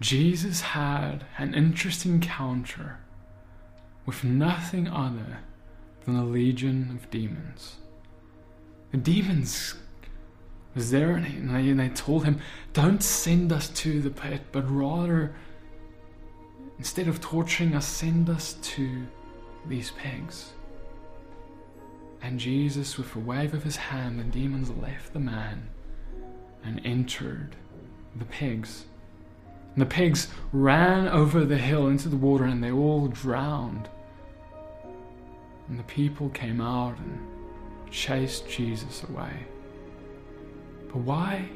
Jesus had an interesting encounter with nothing other than a legion of demons. The demons was there and they, and they told him, Don't send us to the pit, but rather, instead of torturing us, send us to these pigs. And Jesus, with a wave of his hand, the demons left the man and entered the pigs. And the pigs ran over the hill into the water and they all drowned. And the people came out and chased Jesus away. But why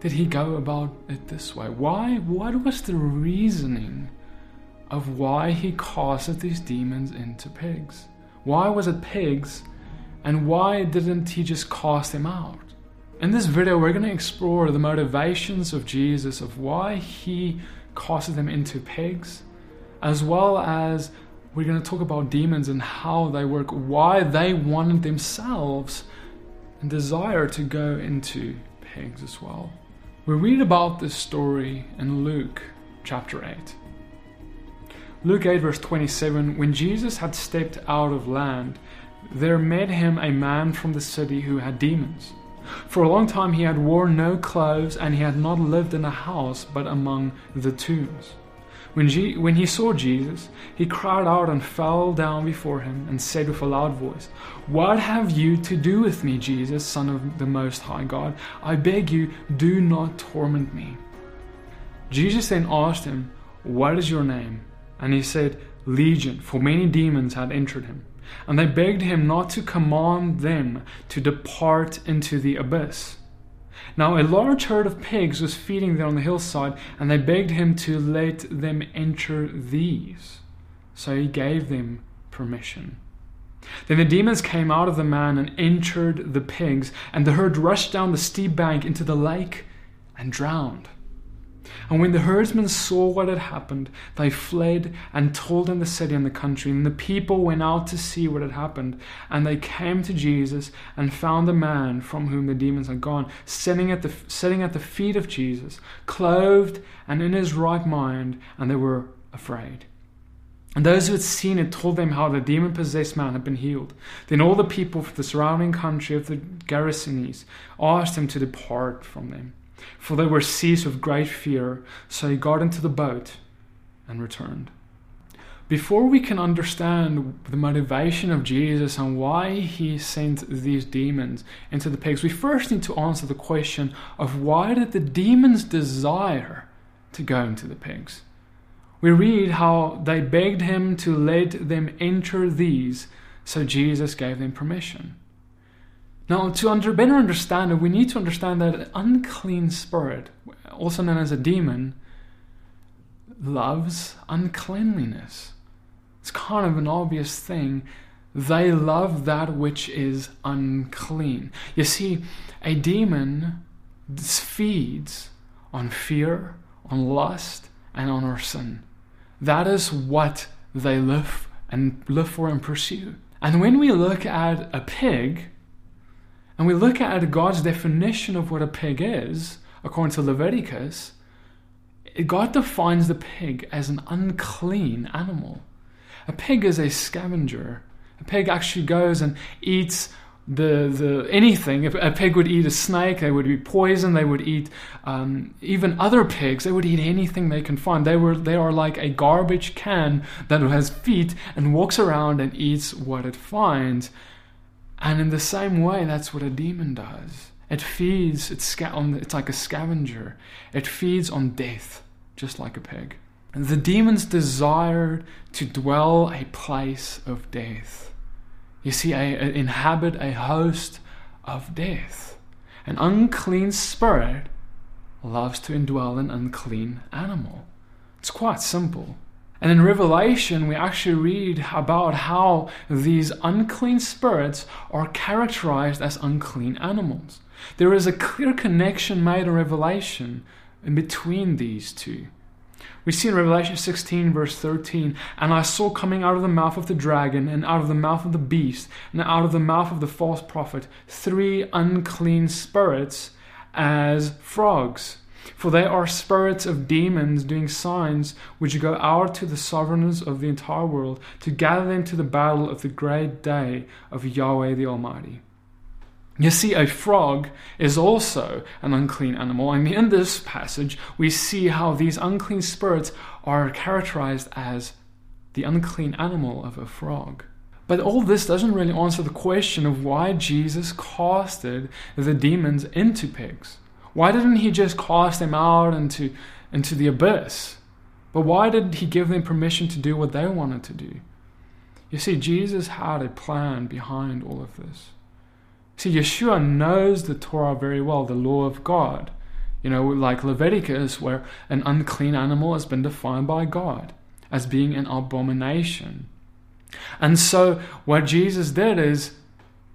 did he go about it this way? Why? What was the reasoning of why he casted these demons into pigs? Why was it pigs? And why didn't he just cast them out? In this video, we're going to explore the motivations of Jesus, of why he casted them into pigs, as well as we're going to talk about demons and how they work, why they wanted themselves and desire to go into pigs as well. We read about this story in Luke chapter 8. Luke 8, verse 27 When Jesus had stepped out of land, there met him a man from the city who had demons. For a long time he had worn no clothes, and he had not lived in a house, but among the tombs. When, when he saw Jesus, he cried out and fell down before him and said with a loud voice, What have you to do with me, Jesus, Son of the Most High God? I beg you, do not torment me. Jesus then asked him, What is your name? And he said, Legion, for many demons had entered him. And they begged him not to command them to depart into the abyss. Now a large herd of pigs was feeding there on the hillside, and they begged him to let them enter these. So he gave them permission. Then the demons came out of the man and entered the pigs, and the herd rushed down the steep bank into the lake and drowned. And when the herdsmen saw what had happened, they fled and told in the city and the country. And the people went out to see what had happened. And they came to Jesus and found the man from whom the demons had gone, sitting at the, sitting at the feet of Jesus, clothed and in his right mind, and they were afraid. And those who had seen it told them how the demon possessed man had been healed. Then all the people of the surrounding country of the Gerasenes asked him to depart from them for they were seized with great fear. So he got into the boat and returned. Before we can understand the motivation of Jesus and why he sent these demons into the pigs, we first need to answer the question of why did the demons desire to go into the pigs? We read how they begged him to let them enter these, so Jesus gave them permission. Now, to under, better understand it, we need to understand that an unclean spirit, also known as a demon, loves uncleanliness. It's kind of an obvious thing. They love that which is unclean. You see, a demon feeds on fear, on lust, and on our sin. That is what they live and live for and pursue. And when we look at a pig, and we look at God's definition of what a pig is, according to Leviticus, God defines the pig as an unclean animal. A pig is a scavenger. A pig actually goes and eats the, the anything. If a pig would eat a snake, they would be poisoned. They would eat um, even other pigs. They would eat anything they can find. They were they are like a garbage can that has feet and walks around and eats what it finds. And in the same way, that's what a demon does. It feeds, it's, sca- on, it's like a scavenger. It feeds on death, just like a pig. And the demons desire to dwell a place of death. You see, a, a, inhabit a host of death. An unclean spirit loves to indwell an unclean animal. It's quite simple. And in Revelation, we actually read about how these unclean spirits are characterized as unclean animals. There is a clear connection made in Revelation in between these two. We see in Revelation 16, verse 13, And I saw coming out of the mouth of the dragon, and out of the mouth of the beast, and out of the mouth of the false prophet, three unclean spirits as frogs For they are spirits of demons doing signs which go out to the sovereigns of the entire world to gather them to the battle of the great day of Yahweh the Almighty. You see, a frog is also an unclean animal, and in this passage, we see how these unclean spirits are characterized as the unclean animal of a frog. But all this doesn't really answer the question of why Jesus casted the demons into pigs. Why didn't he just cast them out into, into the abyss? But why did he give them permission to do what they wanted to do? You see, Jesus had a plan behind all of this. See, Yeshua knows the Torah very well, the law of God. You know, like Leviticus, where an unclean animal has been defined by God as being an abomination. And so, what Jesus did is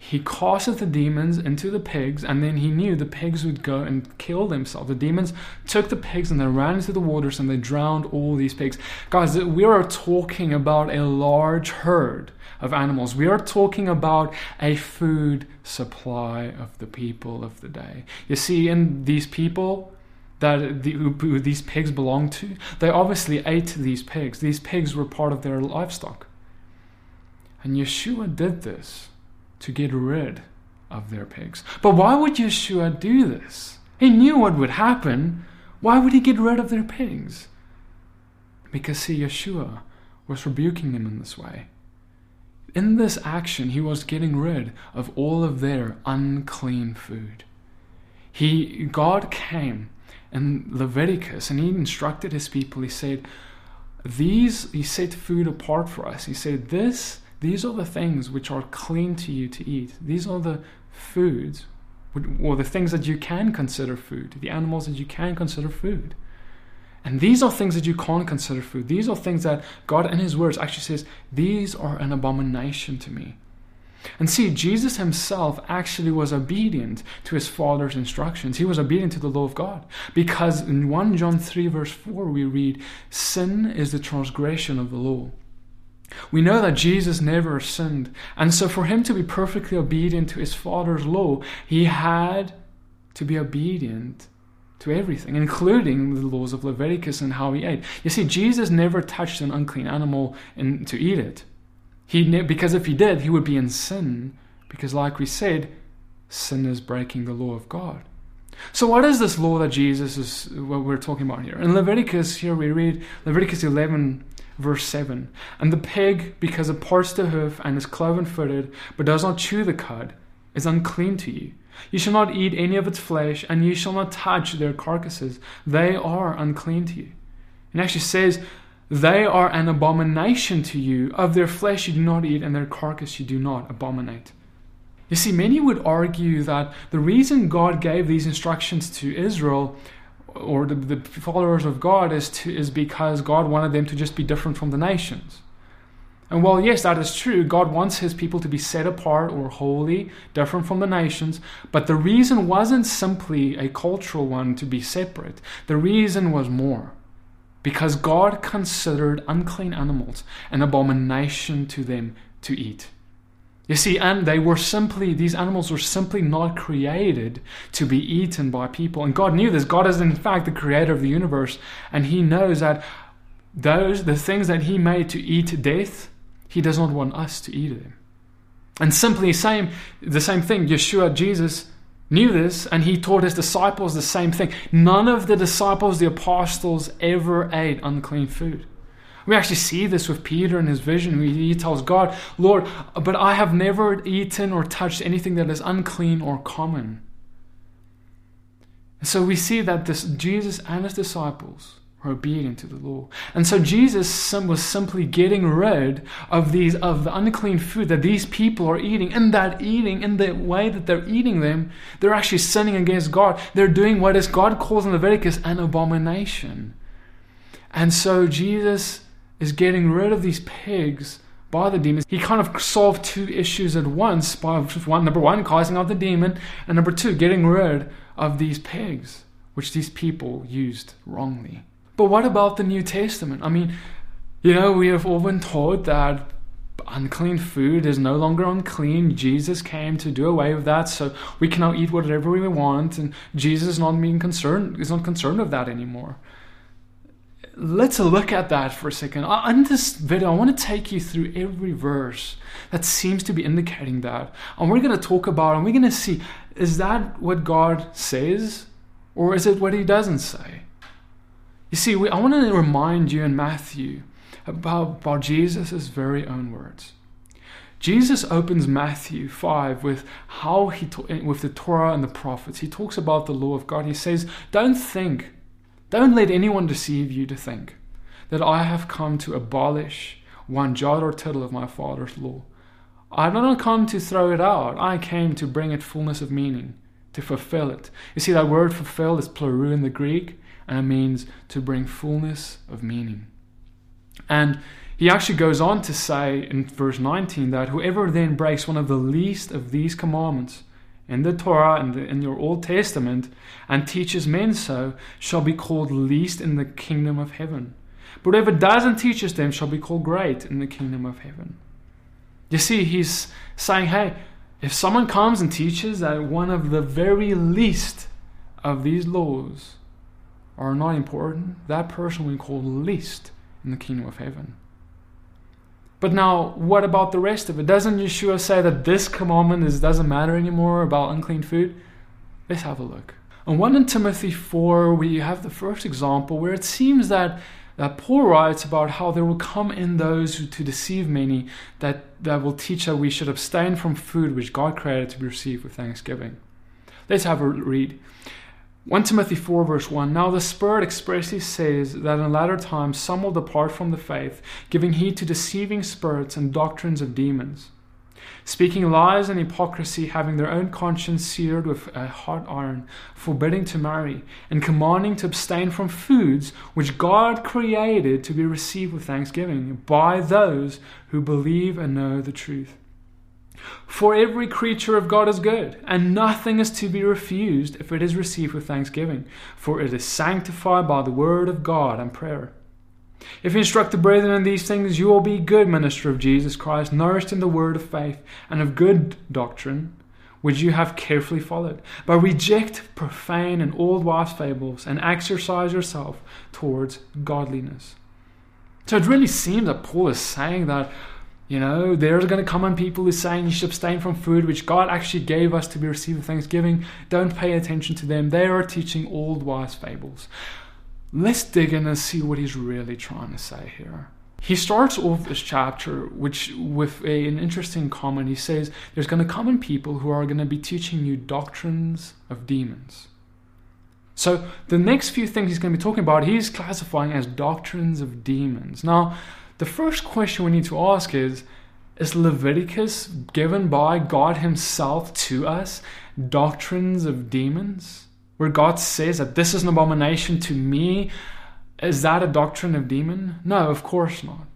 he casted the demons into the pigs, and then he knew the pigs would go and kill themselves. The demons took the pigs and they ran into the waters and they drowned all these pigs. Guys, we are talking about a large herd of animals. We are talking about a food supply of the people of the day. You see, in these people, that the, these pigs belonged to, they obviously ate these pigs. These pigs were part of their livestock. And Yeshua did this to get rid of their pigs. But why would Yeshua do this? He knew what would happen. Why would he get rid of their pigs? Because, see, Yeshua was rebuking them in this way. In this action, he was getting rid of all of their unclean food. He, God came in Leviticus and he instructed his people. He said, These, he set food apart for us. He said, This these are the things which are clean to you to eat. These are the foods, or the things that you can consider food, the animals that you can consider food. And these are things that you can't consider food. These are things that God, in His words, actually says, These are an abomination to me. And see, Jesus himself actually was obedient to his Father's instructions. He was obedient to the law of God. Because in 1 John 3, verse 4, we read, Sin is the transgression of the law. We know that Jesus never sinned, and so for him to be perfectly obedient to his Father's law, he had to be obedient to everything, including the laws of Leviticus and how he ate. You see, Jesus never touched an unclean animal in, to eat it. He because if he did, he would be in sin. Because, like we said, sin is breaking the law of God. So, what is this law that Jesus is what we're talking about here? In Leviticus, here we read Leviticus 11, Verse 7 And the pig, because it parts the hoof and is cloven footed, but does not chew the cud, is unclean to you. You shall not eat any of its flesh, and you shall not touch their carcasses. They are unclean to you. It actually says, They are an abomination to you. Of their flesh you do not eat, and their carcass you do not abominate. You see, many would argue that the reason God gave these instructions to Israel or the, the followers of God is to, is because God wanted them to just be different from the nations. And while yes, that is true, God wants his people to be set apart or holy, different from the nations, but the reason wasn't simply a cultural one to be separate. The reason was more. Because God considered unclean animals an abomination to them to eat. You see, and they were simply, these animals were simply not created to be eaten by people. And God knew this. God is, in fact, the creator of the universe. And He knows that those, the things that He made to eat death, He does not want us to eat them. And simply same, the same thing, Yeshua, Jesus, knew this and he taught his disciples the same thing. None of the disciples, the apostles, ever ate unclean food. We actually see this with Peter in his vision. He tells God, Lord, but I have never eaten or touched anything that is unclean or common. And so we see that this Jesus and his disciples were obedient to the law. And so Jesus was simply getting rid of these of the unclean food that these people are eating. And that eating, in the way that they're eating them, they're actually sinning against God. They're doing what is God calls in Leviticus an abomination. And so Jesus is getting rid of these pigs by the demons. He kind of solved two issues at once by one, number one, causing out the demon, and number two, getting rid of these pigs, which these people used wrongly. But what about the New Testament? I mean, you know, we have all been taught that unclean food is no longer unclean. Jesus came to do away with that, so we can now eat whatever we want, and Jesus is not being concerned is not concerned with that anymore. Let's look at that for a second. In this video, I want to take you through every verse that seems to be indicating that. And we're going to talk about and we're going to see is that what God says or is it what He doesn't say? You see, we, I want to remind you in Matthew about, about Jesus' very own words. Jesus opens Matthew 5 with how he with the Torah and the prophets. He talks about the law of God. He says, "Don't think, don't let anyone deceive you to think that I have come to abolish one jot or tittle of my Father's law. I have not come to throw it out. I came to bring it fullness of meaning, to fulfill it. You see, that word fulfill is pleroo in the Greek, and it means to bring fullness of meaning. And he actually goes on to say in verse 19 that whoever then breaks one of the least of these commandments in the Torah and in, in your Old Testament and teaches men so shall be called least in the kingdom of heaven. But whoever doesn't teach them shall be called great in the kingdom of heaven. You see, he's saying, hey, if someone comes and teaches that one of the very least of these laws are not important, that person will be called least in the kingdom of heaven. But now, what about the rest of it? Doesn't Yeshua say that this commandment is, doesn't matter anymore about unclean food? Let's have a look. And 1 Timothy 4, we have the first example where it seems that, that Paul writes about how there will come in those who, to deceive many that, that will teach that we should abstain from food which God created to be received with thanksgiving. Let's have a read. 1 Timothy 4, verse 1 Now the Spirit expressly says that in latter times some will depart from the faith, giving heed to deceiving spirits and doctrines of demons, speaking lies and hypocrisy, having their own conscience seared with a hot iron, forbidding to marry, and commanding to abstain from foods which God created to be received with thanksgiving by those who believe and know the truth. For every creature of God is good, and nothing is to be refused if it is received with thanksgiving, for it is sanctified by the word of God and prayer. If you instruct the brethren in these things, you will be good minister of Jesus Christ, nourished in the word of faith and of good doctrine, which you have carefully followed. But reject profane and old wives' fables, and exercise yourself towards godliness. So it really seems that Paul is saying that you know, there's going to come on people who saying you should abstain from food which God actually gave us to be received with thanksgiving. Don't pay attention to them. They are teaching old wise fables. Let's dig in and see what he's really trying to say here. He starts off this chapter which with a, an interesting comment. He says there's going to come in people who are going to be teaching you doctrines of demons. So the next few things he's going to be talking about, he's classifying as doctrines of demons. Now, the first question we need to ask is Is Leviticus given by God Himself to us doctrines of demons? Where God says that this is an abomination to me? Is that a doctrine of demon? No, of course not.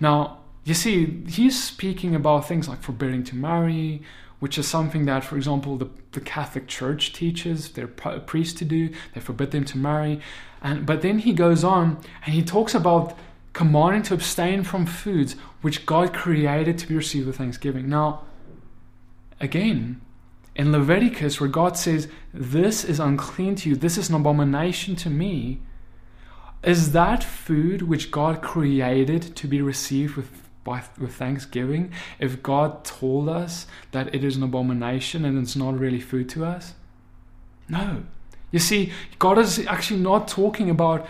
Now, you see, he's speaking about things like forbidding to marry, which is something that, for example, the, the Catholic Church teaches their priests to do. They forbid them to marry. And, but then he goes on and he talks about commanding to abstain from foods which God created to be received with thanksgiving. Now, again, in Leviticus, where God says, This is unclean to you, this is an abomination to me, is that food which God created to be received with, by, with thanksgiving? If God told us that it is an abomination and it's not really food to us? No. You see, God is actually not talking about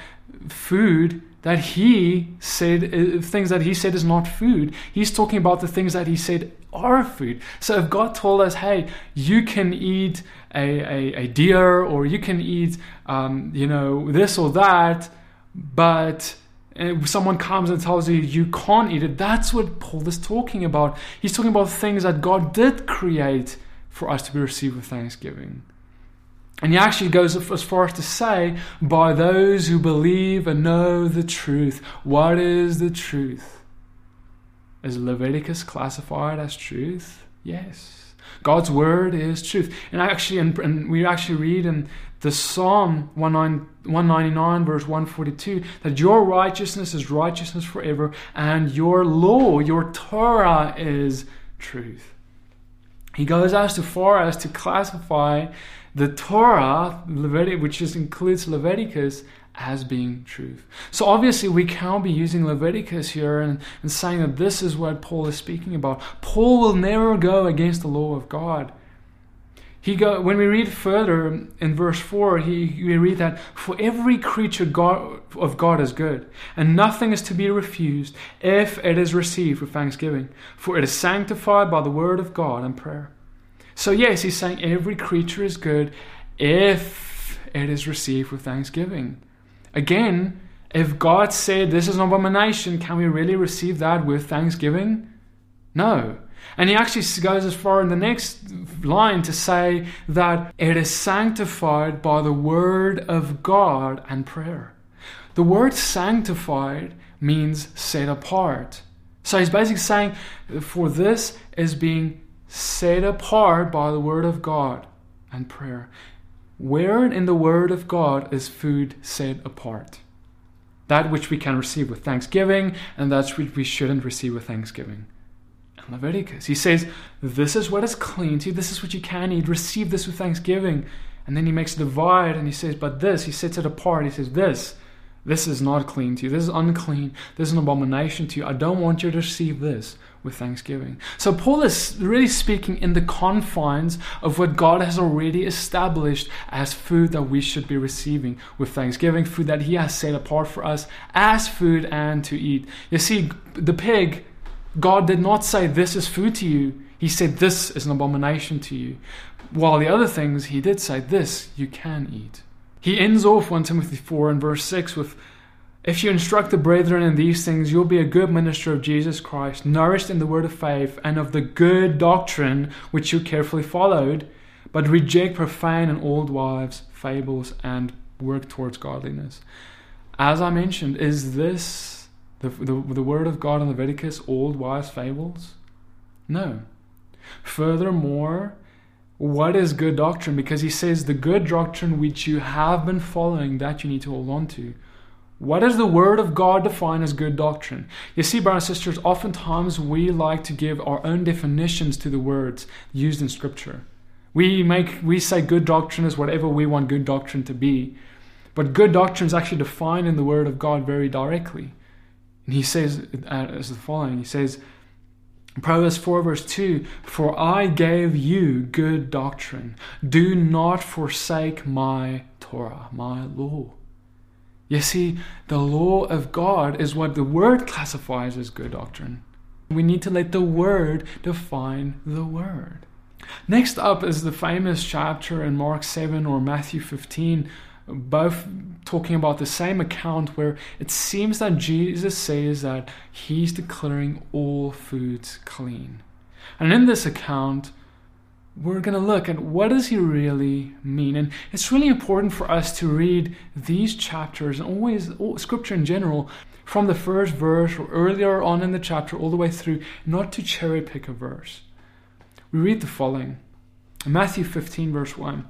food that he said uh, things that he said is not food. He's talking about the things that he said are food. So if god told us hey you can eat a, a, a deer or you can eat um, you know this or that but uh, someone comes and tells you you can't eat it that's what paul is talking about. He's talking about things that god did create for us to be received with thanksgiving and he actually goes as far as to say, by those who believe and know the truth. What is the truth? Is Leviticus classified as truth? Yes. God's word is truth. And actually, and, we actually read in the Psalm 199, verse 142, that your righteousness is righteousness forever, and your law, your Torah, is truth. He goes as far as to classify the Torah, which includes Leviticus, as being truth. So obviously we can't be using Leviticus here and, and saying that this is what Paul is speaking about. Paul will never go against the law of God. He go, when we read further in verse 4, he, we read that for every creature God, of God is good, and nothing is to be refused if it is received with thanksgiving, for it is sanctified by the word of God and prayer. So, yes, he's saying every creature is good if it is received with thanksgiving. Again, if God said this is an abomination, can we really receive that with thanksgiving? No. And he actually goes as far in the next line to say that it is sanctified by the word of God and prayer. The word sanctified means set apart. So he's basically saying, for this is being set apart by the word of God and prayer. Where in the word of God is food set apart? That which we can receive with thanksgiving, and that which we shouldn't receive with thanksgiving. In Leviticus, he says, This is what is clean to you, this is what you can eat, receive this with thanksgiving. And then he makes a divide and he says, But this, he sets it apart. He says, This, this is not clean to you. This is unclean. This is an abomination to you. I don't want you to receive this with thanksgiving. So Paul is really speaking in the confines of what God has already established as food that we should be receiving with thanksgiving, food that he has set apart for us as food and to eat. You see, the pig, God did not say this is food to you. He said this is an abomination to you. While the other things, he did say this you can eat. He ends off 1 Timothy 4 and verse 6 with if you instruct the brethren in these things, you'll be a good minister of Jesus Christ, nourished in the word of faith and of the good doctrine which you carefully followed, but reject profane and old wives, fables, and work towards godliness. As I mentioned, is this the, the, the word of God in Leviticus old wives' fables? No. Furthermore, what is good doctrine? Because he says the good doctrine which you have been following, that you need to hold on to. What does the Word of God define as good doctrine? You see, brothers and sisters, oftentimes we like to give our own definitions to the words used in Scripture. We make we say good doctrine is whatever we want good doctrine to be, but good doctrine is actually defined in the Word of God very directly. And he says uh, as the following: He says, Proverbs 4 verse 2 For I gave you good doctrine. Do not forsake my Torah, my law. You see, the law of God is what the Word classifies as good doctrine. We need to let the Word define the Word. Next up is the famous chapter in Mark 7 or Matthew 15, both talking about the same account where it seems that Jesus says that he's declaring all foods clean. And in this account, we're going to look at what does he really mean. And it's really important for us to read these chapters and always scripture in general from the first verse or earlier on in the chapter all the way through not to cherry pick a verse. We read the following. Matthew 15 verse 1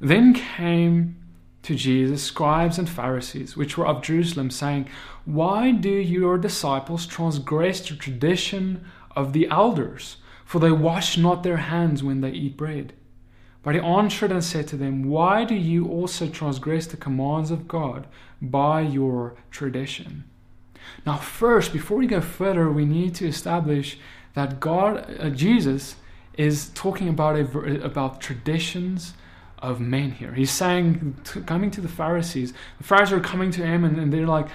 then came to jesus scribes and pharisees which were of jerusalem saying why do your disciples transgress the tradition of the elders for they wash not their hands when they eat bread. But he answered and said to them, Why do you also transgress the commands of God by your tradition? Now, first, before we go further, we need to establish that God, uh, Jesus, is talking about a, about traditions of men here. He's saying, coming to the Pharisees, the Pharisees are coming to him and, and they're like,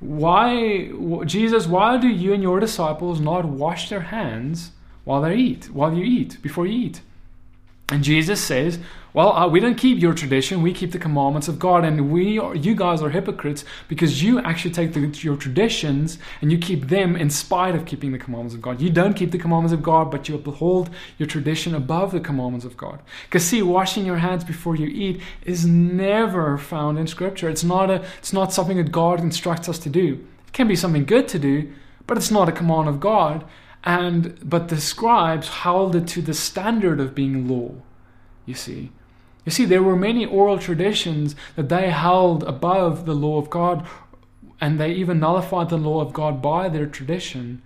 Why, Jesus, why do you and your disciples not wash their hands? While they eat, while you eat, before you eat. And Jesus says, "Well, uh, we don't keep your tradition; we keep the commandments of God, and we, are, you guys, are hypocrites because you actually take the, your traditions and you keep them in spite of keeping the commandments of God. You don't keep the commandments of God, but you uphold your tradition above the commandments of God. Because see, washing your hands before you eat is never found in Scripture. It's not a, it's not something that God instructs us to do. It can be something good to do, but it's not a command of God and but the scribes held it to the standard of being law you see You see, there were many oral traditions that they held above the law of God, and they even nullified the law of God by their tradition,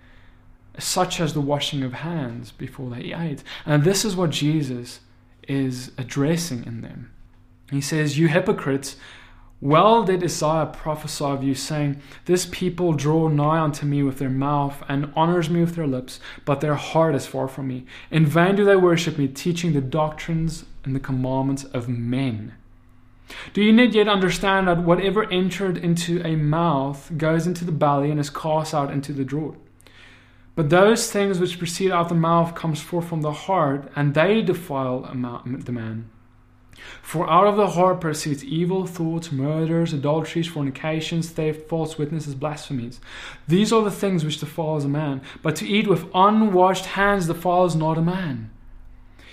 such as the washing of hands before they ate. And this is what Jesus is addressing in them. He says, You hypocrites, well did Isaiah prophesy of you, saying, This people draw nigh unto me with their mouth, and honors me with their lips, but their heart is far from me. In vain do they worship me, teaching the doctrines and the commandments of men. Do you not yet understand that whatever entered into a mouth goes into the belly and is cast out into the draught? But those things which proceed out of the mouth comes forth from the heart, and they defile the man. For out of the heart proceeds evil thoughts, murders, adulteries, fornications, theft, false witnesses, blasphemies. These are the things which defiles a man. But to eat with unwashed hands defiles not a man.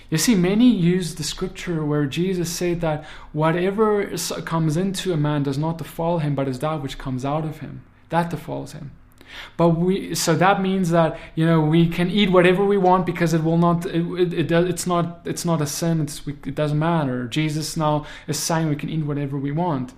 You see, many use the scripture where Jesus said that whatever comes into a man does not defile him, but is that which comes out of him. That defiles him. But we, so that means that you know we can eat whatever we want because it will not, it, it, it it's not, it's not a sin. It's, it doesn't matter. Jesus now is saying we can eat whatever we want.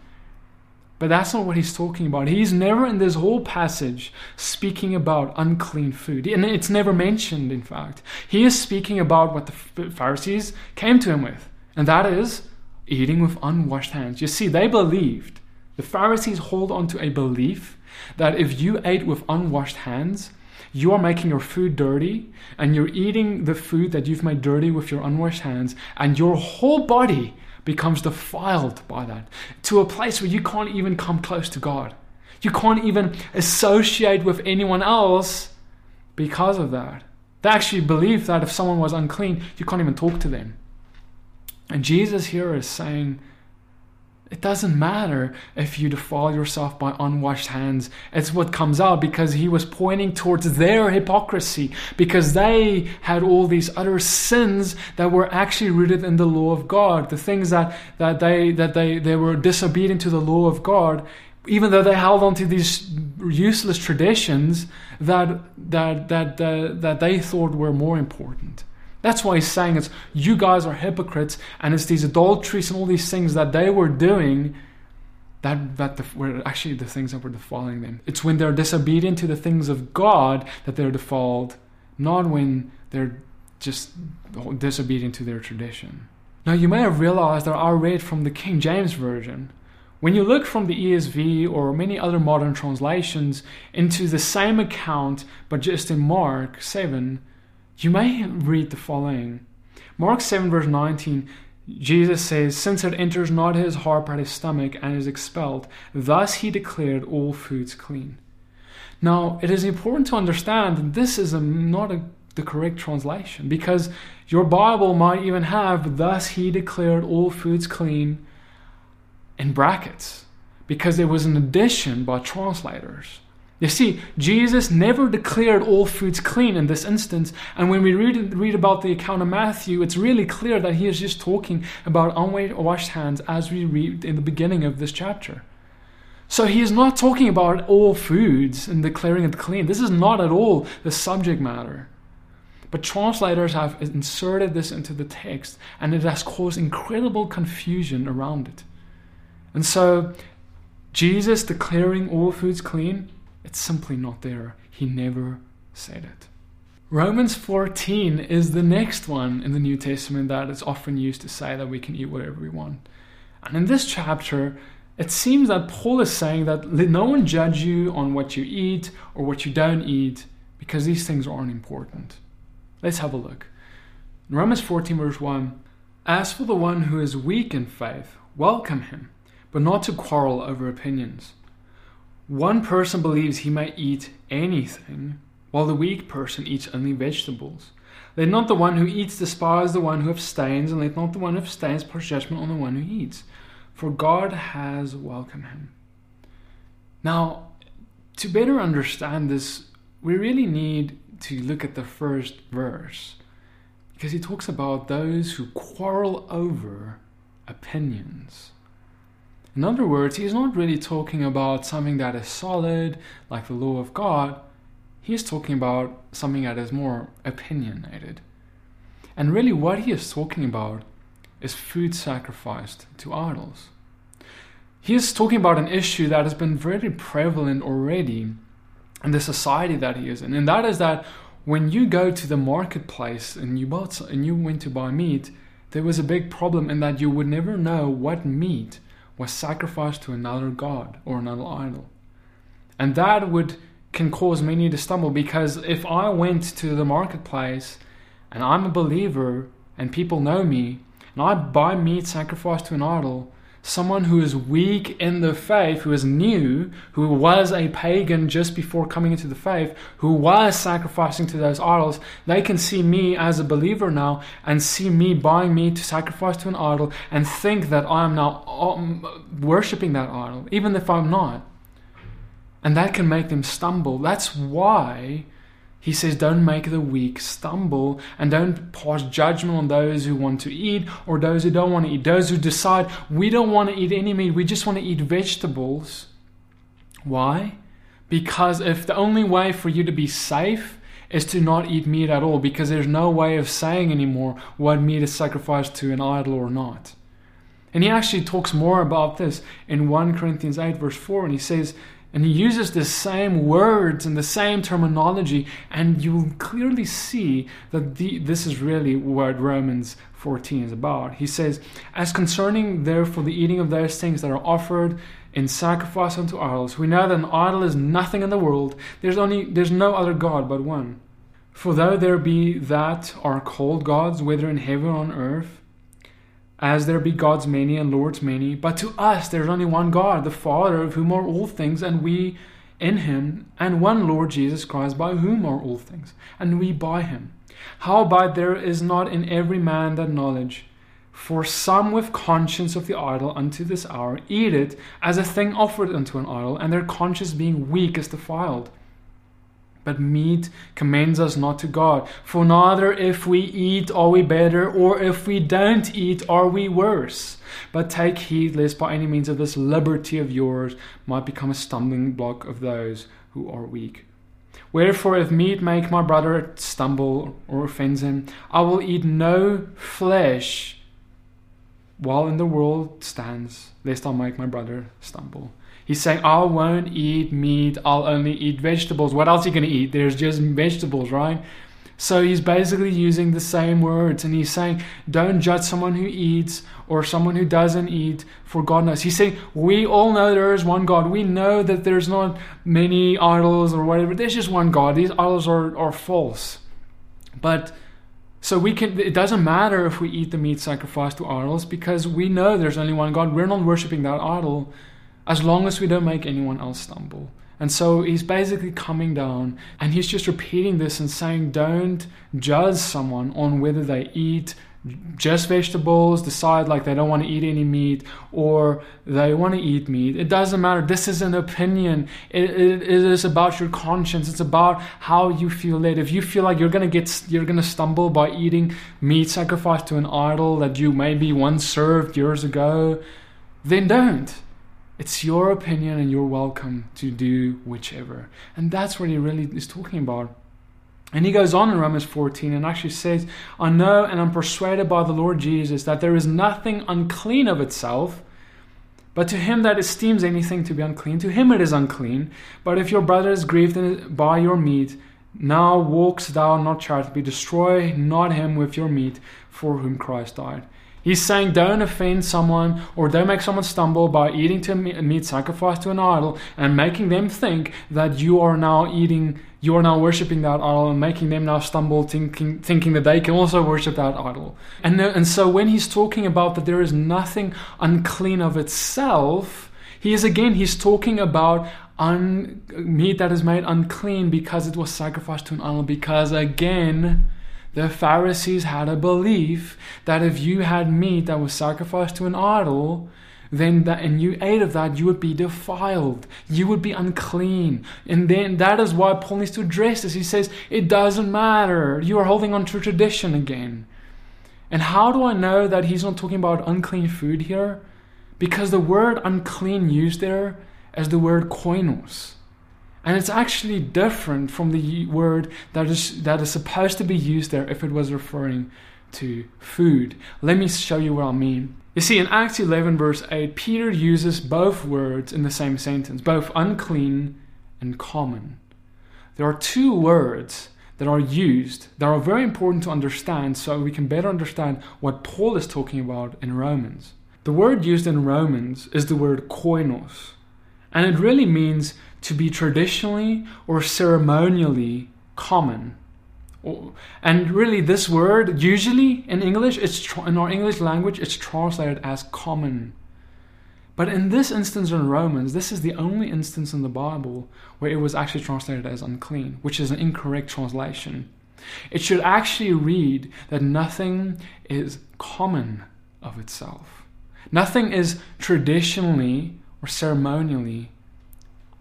But that's not what he's talking about. He's never in this whole passage speaking about unclean food. And it's never mentioned, in fact. He is speaking about what the Pharisees came to him with, and that is eating with unwashed hands. You see, they believed, the Pharisees hold on to a belief that if you ate with unwashed hands, you are making your food dirty and you're eating the food that you've made dirty with your unwashed hands, and your whole body becomes defiled by that to a place where you can't even come close to God. You can't even associate with anyone else because of that. They actually believe that if someone was unclean, you can't even talk to them. And Jesus here is saying, it doesn't matter if you defile yourself by unwashed hands. It's what comes out because he was pointing towards their hypocrisy because they had all these other sins that were actually rooted in the law of God. The things that, that they that they, they were disobedient to the law of God, even though they held on to these useless traditions that that that that, that they thought were more important. That's why he's saying it's you guys are hypocrites, and it's these adulteries and all these things that they were doing that that the, were actually the things that were defiling them. It's when they're disobedient to the things of God that they're defiled, not when they're just disobedient to their tradition. Now you may have realized that I read from the King James Version. When you look from the ESV or many other modern translations into the same account, but just in Mark 7, you may read the following Mark 7, verse 19. Jesus says, Since it enters not his heart but his stomach and is expelled, thus he declared all foods clean. Now, it is important to understand that this is a, not a, the correct translation because your Bible might even have, Thus he declared all foods clean in brackets because there was an addition by translators. You see, Jesus never declared all foods clean in this instance. And when we read, read about the account of Matthew, it's really clear that he is just talking about unwashed hands as we read in the beginning of this chapter. So he is not talking about all foods and declaring it clean. This is not at all the subject matter. But translators have inserted this into the text, and it has caused incredible confusion around it. And so, Jesus declaring all foods clean it's simply not there. He never said it. Romans 14 is the next one in the New Testament that is often used to say that we can eat whatever we want. And in this chapter, it seems that Paul is saying that no one judge you on what you eat or what you don't eat because these things aren't important. Let's have a look. In Romans 14, verse 1 As for the one who is weak in faith, welcome him, but not to quarrel over opinions. One person believes he may eat anything, while the weak person eats only vegetables. Let not the one who eats despise the one who abstains, and let not the one who abstains pass judgment on the one who eats, for God has welcomed him. Now, to better understand this, we really need to look at the first verse, because he talks about those who quarrel over opinions. In other words, he's not really talking about something that is solid, like the law of God. He's talking about something that is more opinionated. And really, what he is talking about is food sacrificed to idols. He is talking about an issue that has been very prevalent already in the society that he is in, and that is that when you go to the marketplace and you bought and you went to buy meat, there was a big problem in that you would never know what meat was sacrificed to another god or another idol. And that would can cause many to stumble because if I went to the marketplace and I'm a believer and people know me and I buy meat sacrificed to an idol, someone who is weak in the faith, who is new, who was a pagan just before coming into the faith, who was sacrificing to those idols, they can see me as a believer now and see me buying me to sacrifice to an idol and think that I am now um, worshipping that idol, even if I'm not. And that can make them stumble. That's why he says, Don't make the weak stumble and don't pass judgment on those who want to eat or those who don't want to eat. Those who decide, We don't want to eat any meat, we just want to eat vegetables. Why? Because if the only way for you to be safe is to not eat meat at all, because there's no way of saying anymore what meat is sacrificed to an idol or not. And he actually talks more about this in 1 Corinthians 8, verse 4, and he says, and he uses the same words and the same terminology, and you clearly see that the, this is really what Romans 14 is about. He says, As concerning therefore the eating of those things that are offered in sacrifice unto idols, we know that an idol is nothing in the world. There's only there's no other God but one. For though there be that are called gods, whether in heaven or on earth, as there be gods many and lords many, but to us there is only one God, the Father, of whom are all things, and we in him, and one Lord Jesus Christ, by whom are all things, and we by him. Howbeit there is not in every man that knowledge. For some with conscience of the idol unto this hour eat it as a thing offered unto an idol, and their conscience being weak is defiled. But meat commends us not to God. For neither if we eat are we better, or if we don't eat are we worse. But take heed lest by any means of this liberty of yours might become a stumbling block of those who are weak. Wherefore, if meat make my brother stumble or offends him, I will eat no flesh while in the world stands, lest I make my brother stumble. He's saying, I won't eat meat, I'll only eat vegetables. What else are you going to eat? There's just vegetables, right? So he's basically using the same words and he's saying, don't judge someone who eats or someone who doesn't eat, for God knows. He's saying, we all know there is one God. We know that there's not many idols or whatever. There's just one God. These idols are, are false. But so we can it doesn't matter if we eat the meat sacrificed to idols because we know there's only one God. We're not worshiping that idol as long as we don't make anyone else stumble. And so he's basically coming down and he's just repeating this and saying, don't judge someone on whether they eat just vegetables, decide like they don't want to eat any meat, or they want to eat meat. It doesn't matter. This is an opinion. It, it, it is about your conscience. It's about how you feel led. If you feel like you're gonna get, you're gonna stumble by eating meat sacrificed to an idol that you maybe once served years ago, then don't. It's your opinion, and you're welcome to do whichever. And that's what he really is talking about. And he goes on in Romans 14 and actually says, I know and I'm persuaded by the Lord Jesus that there is nothing unclean of itself, but to him that esteems anything to be unclean, to him it is unclean. But if your brother is grieved by your meat, now walks thou not charitably, destroy not him with your meat, for whom Christ died. He's saying don't offend someone or don't make someone stumble by eating to meat sacrificed to an idol and making them think that you are now eating, you are now worshiping that idol and making them now stumble thinking, thinking that they can also worship that idol. And, and so when he's talking about that there is nothing unclean of itself, he is again, he's talking about un, meat that is made unclean because it was sacrificed to an idol. Because again, the Pharisees had a belief that if you had meat that was sacrificed to an idol, then that and you ate of that, you would be defiled. You would be unclean. And then that is why Paul needs to address this. He says, it doesn't matter. You are holding on to tradition again. And how do I know that he's not talking about unclean food here? Because the word unclean used there is the word koinos. And it's actually different from the word that is, that is supposed to be used there if it was referring to food. Let me show you what I mean. You see, in Acts 11, verse 8, Peter uses both words in the same sentence, both unclean and common. There are two words that are used that are very important to understand so we can better understand what Paul is talking about in Romans. The word used in Romans is the word koinos, and it really means to be traditionally or ceremonially common. And really, this word, usually in English, it's in our English language, it's translated as common. But in this instance in Romans, this is the only instance in the Bible where it was actually translated as unclean, which is an incorrect translation. It should actually read that nothing is common of itself. Nothing is traditionally or ceremonially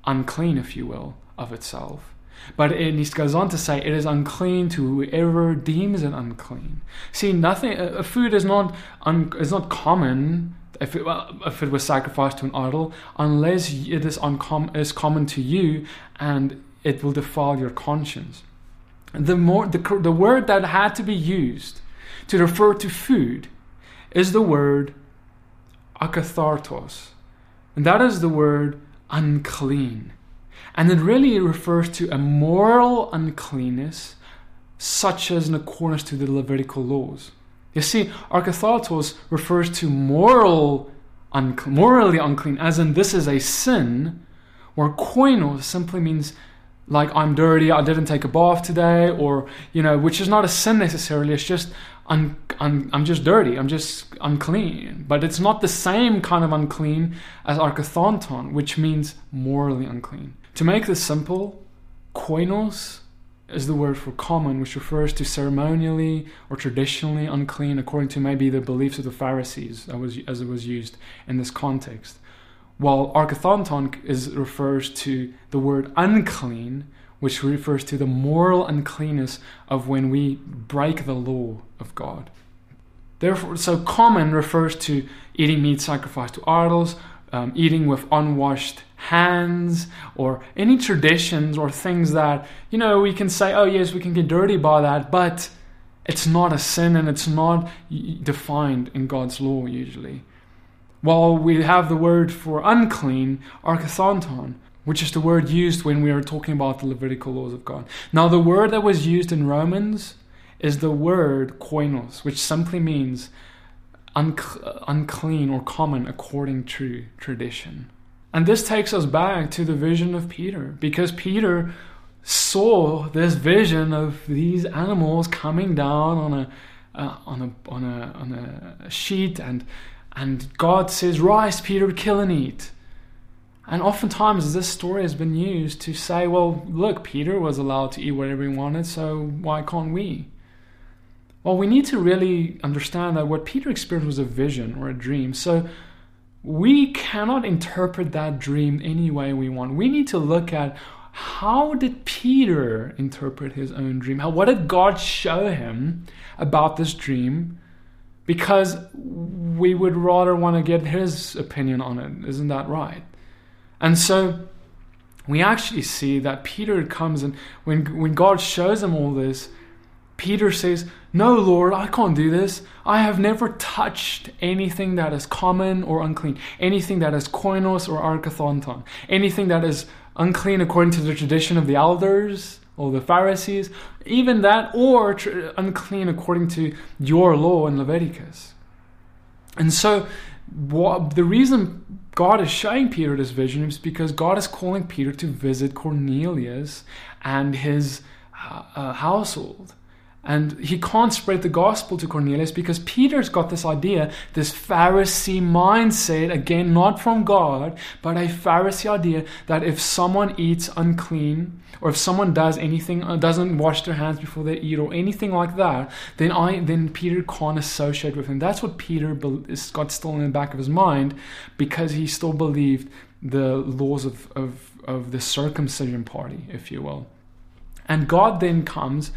unclean, if you will, of itself. But it goes on to say it is unclean to whoever deems it unclean. See, nothing. A food is not un, is not common if it, well, if it was sacrificed to an idol, unless it is, uncom- is common to you and it will defile your conscience. The, more, the, the word that had to be used to refer to food is the word akathartos. And that is the word unclean. And it really refers to a moral uncleanness, such as in accordance to the Levitical laws. You see, akathartos refers to moral, morally unclean, as in this is a sin, where koinos simply means like I'm dirty, I didn't take a bath today, or you know, which is not a sin necessarily. It's just I'm just dirty, I'm just unclean. But it's not the same kind of unclean as akatharton, which means morally unclean. To make this simple, koinos is the word for common, which refers to ceremonially or traditionally unclean, according to maybe the beliefs of the Pharisees, as it was used in this context. While akatharton is refers to the word unclean, which refers to the moral uncleanness of when we break the law of God. Therefore, so common refers to eating meat sacrificed to idols, um, eating with unwashed hands or any traditions or things that, you know, we can say, oh, yes, we can get dirty by that, but it's not a sin and it's not defined in God's law usually. While we have the word for unclean, akatharton, which is the word used when we are talking about the Levitical laws of God. Now, the word that was used in Romans is the word koinos, which simply means unclean or common according to tradition. And this takes us back to the vision of Peter, because Peter saw this vision of these animals coming down on a uh, on a on a on a sheet, and and God says, "Rise, Peter, kill and eat." And oftentimes, this story has been used to say, "Well, look, Peter was allowed to eat whatever he wanted, so why can't we?" Well, we need to really understand that what Peter experienced was a vision or a dream. So we cannot interpret that dream any way we want. We need to look at how did Peter interpret his own dream? How what did God show him about this dream? Because we would rather want to get his opinion on it. Isn't that right? And so we actually see that Peter comes and when when God shows him all this, Peter says, No, Lord, I can't do this. I have never touched anything that is common or unclean, anything that is koinos or akatharton, anything that is unclean according to the tradition of the elders or the Pharisees, even that, or tr- unclean according to your law in Leviticus. And so, what, the reason God is showing Peter this vision is because God is calling Peter to visit Cornelius and his uh, uh, household. And he can't spread the gospel to Cornelius because Peter's got this idea, this Pharisee mindset, again, not from God, but a Pharisee idea that if someone eats unclean, or if someone does anything, uh, doesn't wash their hands before they eat, or anything like that, then I, then Peter can't associate with him. That's what Peter got still in the back of his mind, because he still believed the laws of, of, of the circumcision party, if you will. And God then comes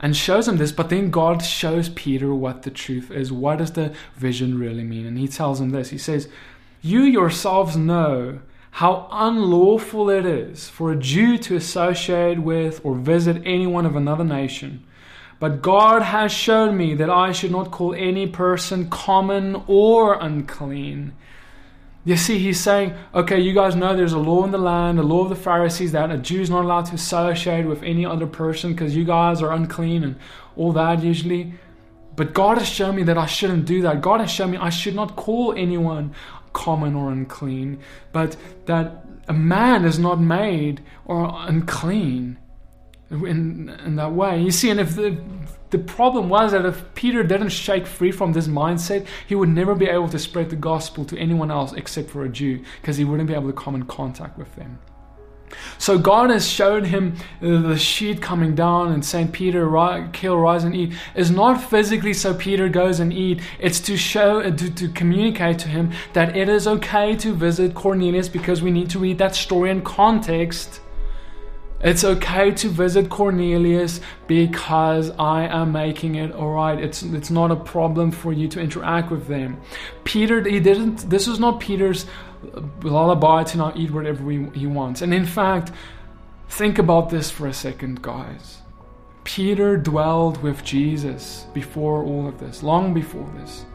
and shows him this, but then God shows Peter what the truth is. What does the vision really mean? And he tells him this He says, You yourselves know how unlawful it is for a Jew to associate with or visit anyone of another nation. But God has shown me that I should not call any person common or unclean. You see, he's saying, okay, you guys know there's a law in the land, a law of the Pharisees that a Jew's not allowed to associate with any other person because you guys are unclean and all that usually. But God has shown me that I shouldn't do that. God has shown me I should not call anyone common or unclean, but that a man is not made or unclean in, in that way. You see, and if the, the problem was that if Peter didn't shake free from this mindset, he would never be able to spread the gospel to anyone else except for a Jew, because he wouldn't be able to come in contact with them. So God has shown him the sheet coming down and saying, Peter, kill, rise and eat. Is not physically so Peter goes and eat. It's to show, uh, to, to communicate to him that it is okay to visit Cornelius because we need to read that story in context. It's okay to visit Cornelius because I am making it alright. It's it's not a problem for you to interact with them. Peter, he didn't. This was not Peter's uh, lullaby to not eat whatever he, he wants. And in fact, think about this for a second, guys. Peter dwelled with Jesus before all of this, long before this.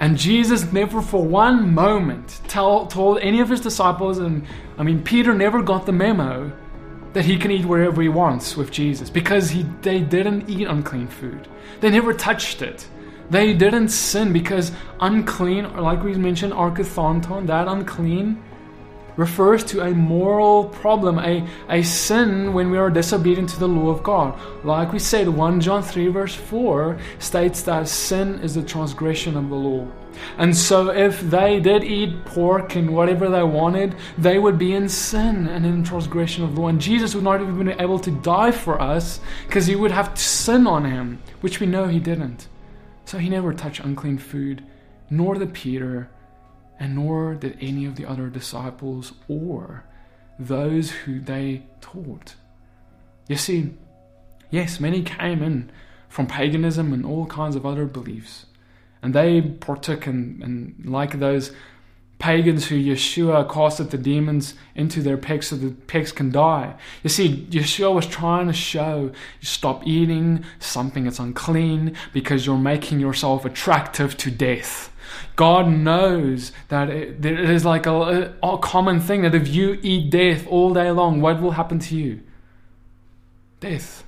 And Jesus never for one moment tell, told any of his disciples, and I mean, Peter never got the memo that he can eat wherever he wants with Jesus because he, they didn't eat unclean food. They never touched it. They didn't sin because unclean, like we mentioned, akatharton, that unclean, refers to a moral problem, a, a sin when we are disobedient to the law of God. Like we said, 1 John 3, verse 4 states that sin is the transgression of the law. And so, if they did eat pork and whatever they wanted, they would be in sin and in transgression of the law. And Jesus would not even be able to die for us because he would have sin on him, which we know he didn't. So he never touched unclean food, nor did Peter, and nor did any of the other disciples or those who they taught. You see, yes, many came in from paganism and all kinds of other beliefs, and they partook in, in like those pagans who Yeshua casted the demons into their pigs so the pigs can die. You see, Yeshua was trying to show you stop eating something that's unclean because you're making yourself attractive to death. God knows that it, it is like a, a common thing that if you eat death all day long, what will happen to you? Death,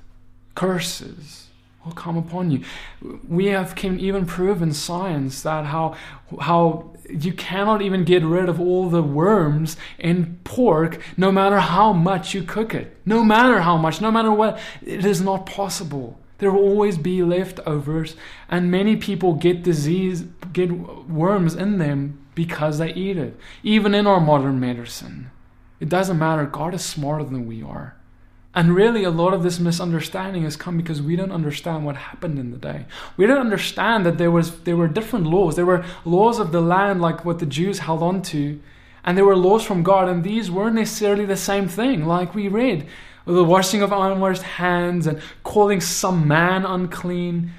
curses will come upon you. We have can even prove in science that how how you cannot even get rid of all the worms in pork no matter how much you cook it. No matter how much, no matter what, it is not possible. There will always be leftovers, and many people get disease, get worms in them because they eat it. Even in our modern medicine, it doesn't matter. God is smarter than we are. And really, a lot of this misunderstanding has come because we don't understand what happened in the day. We don't understand that there was there were different laws. There were laws of the land, like what the Jews held on to, and there were laws from God, and these weren't necessarily the same thing. Like we read, the washing of unwashed hands and calling some man unclean.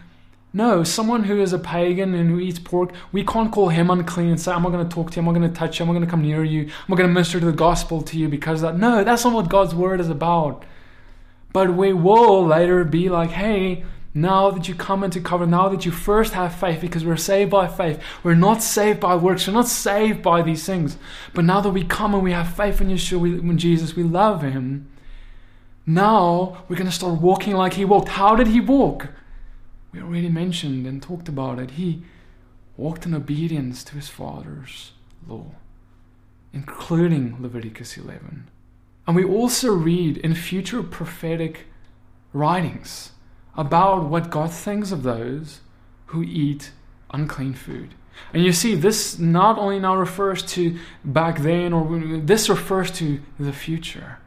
No, someone who is a pagan and who eats pork, we can't call him unclean and say, I'm not going to talk to you, I'm not going to touch you, I'm not going to come near you, I'm not going to minister to the gospel to you because that. No, that's not what God's word is about. But we will later be like, hey, now that you come into covenant, now that you first have faith, because we're saved by faith, we're not saved by works, we're not saved by these things. But now that we come and we have faith in Yeshua, in Jesus, we love Him. Now we're going to start walking like He walked. How did He walk? We already mentioned and talked about it. He walked in obedience to His Father's law, including Leviticus 11. And we also read in future prophetic writings about what God thinks of those who eat unclean food. And you see, this not only now refers to back then, or this refers to the future.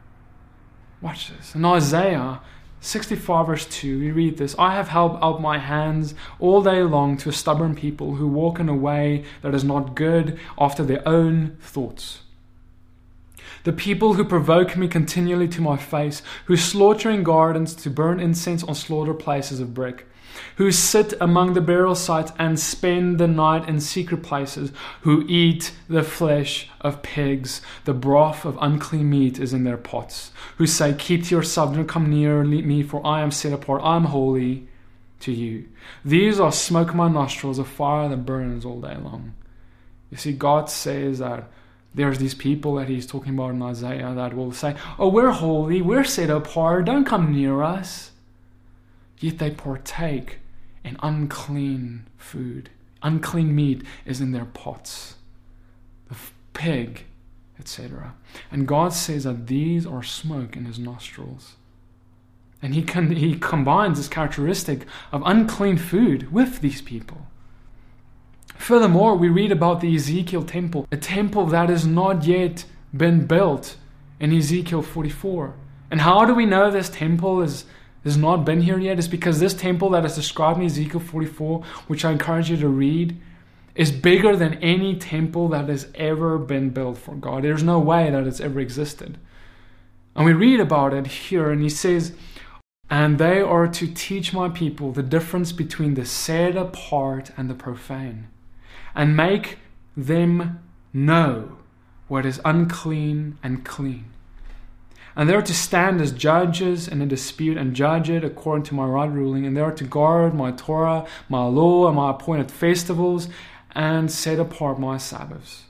Watch this. In Isaiah 65, verse 2, we read this I have held out my hands all day long to stubborn people who walk in a way that is not good after their own thoughts. The people who provoke me continually to my face, who slaughter in gardens to burn incense on slaughter places of brick, who sit among the burial sites and spend the night in secret places, who eat the flesh of pigs, the broth of unclean meat is in their pots, who say, Keep to yourself, don't come near me, for I am set apart, I am holy. to you. These are smoke in my nostrils, a fire that burns all day long. You see, God says that there's these people that he's talking about in Isaiah that will say, Oh, we're holy, we're set apart, don't come near us. Yet they partake in unclean food. Unclean meat is in their pots. The pig, etc. And God says that these are smoke in his nostrils. And he, he combines this characteristic of unclean food with these people. Furthermore, we read about the Ezekiel temple, a temple that has not yet been built in Ezekiel 44. And how do we know this temple is, has not been here yet? It's because this temple that is described in Ezekiel 44, which I encourage you to read, is bigger than any temple that has ever been built for God. There's no way that it's ever existed. And we read about it here, and he says, And they are to teach my people the difference between the set apart and the profane and make them know what is unclean and clean. And they are to stand as judges in a dispute and judge it according to my right ruling. And they are to guard my Torah, my law, and my appointed festivals, and set apart my Sabbaths.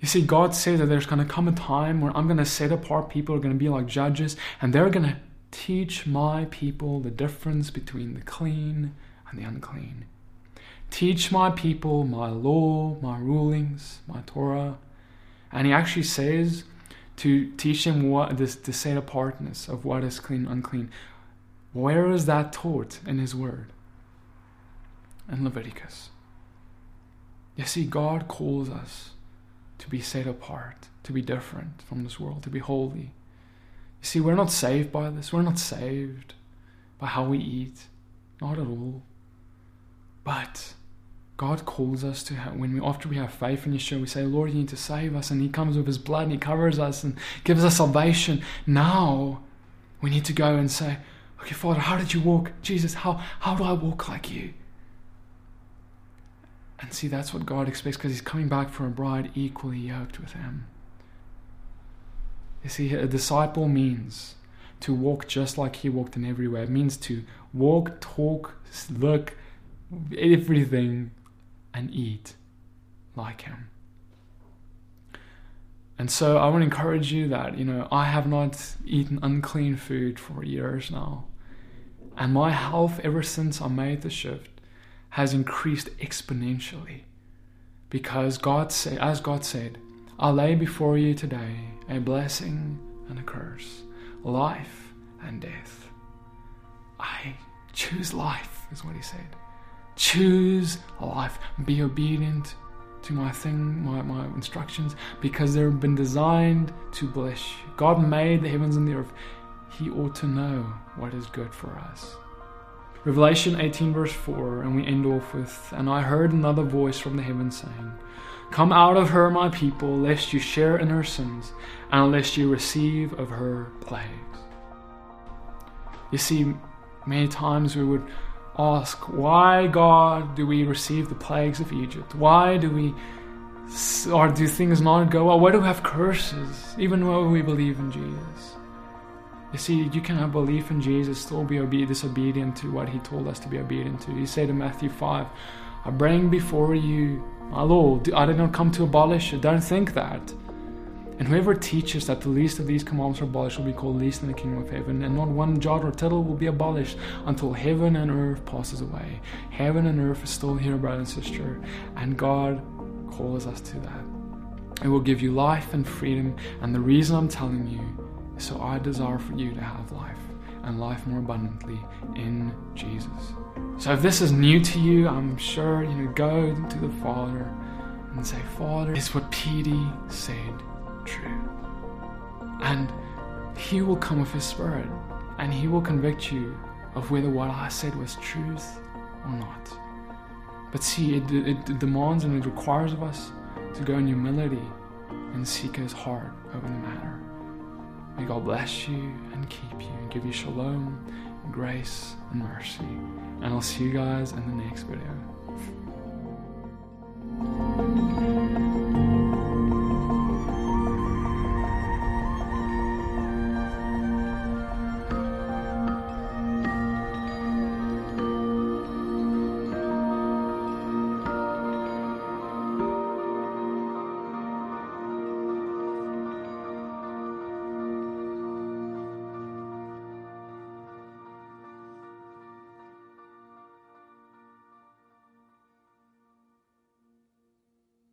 You see, God says that there's going to come a time where I'm going to set apart people who are going to be like judges, and they're going to teach my people the difference between the clean and the unclean. Teach my people my law, my rulings, my Torah. And he actually says to teach them what this the set apartness of what is clean, unclean. Where is that taught in his word? In Leviticus. You see, God calls us to be set apart, to be different from this world, to be holy. You see, we're not saved by this. We're not saved by how we eat. Not at all. But God calls us to have, when we after we have faith in Yeshua, we say, Lord, you need to save us, and He comes with His blood and He covers us and gives us salvation. Now we need to go and say, Okay, Father, how did you walk? Jesus, how how do I walk like you? And see, that's what God expects because He's coming back for a bride equally yoked with Him. You see, a disciple means to walk just like He walked in every way. It means to walk, talk, look, everything, and eat like Him. And so I want to encourage you that, you know, I have not eaten unclean food for years now. And my health, ever since I made the shift, has increased exponentially. Because God said, as God said, I lay before you today a blessing and a curse, life and death. I choose life, is what he said. Choose a life. And be obedient to my thing, my, my instructions, because they've been designed to bless you. God made the heavens and the earth. He ought to know what is good for us. Revelation 18, verse 4, and we end off with And I heard another voice from the heavens saying, Come out of her, my people, lest you share in her sins, and lest you receive of her plagues. You see, many times we would ask, Why, God, do we receive the plagues of Egypt? Why do we, or do things not go well? Why do we have curses, even though we believe in Jesus? You see, you can have belief in Jesus, still be obe- disobedient to what He told us to be obedient to. He said in Matthew 5, I bring before you my Lord. I did not come to abolish it. Don't think that. And whoever teaches that the least of these commandments are abolished will be called least in the kingdom of heaven, and not one jot or tittle will be abolished until heaven and earth passes away. Heaven and earth is still here, brother and sister, and God calls us to that. It will give you life and freedom, and the reason I'm telling you is so I desire for you to have life, and life more abundantly in Jesus. So if this is new to you, I'm sure you know go to the Father and say, Father, it's what PD said true. And He will come with His Spirit and He will convict you of whether what I said was truth or not. But see, it, it, it demands and it requires of us to go in humility and seek His heart over the matter. May God bless you and keep you and give you shalom, grace, and mercy. And I'll see you guys in the next video.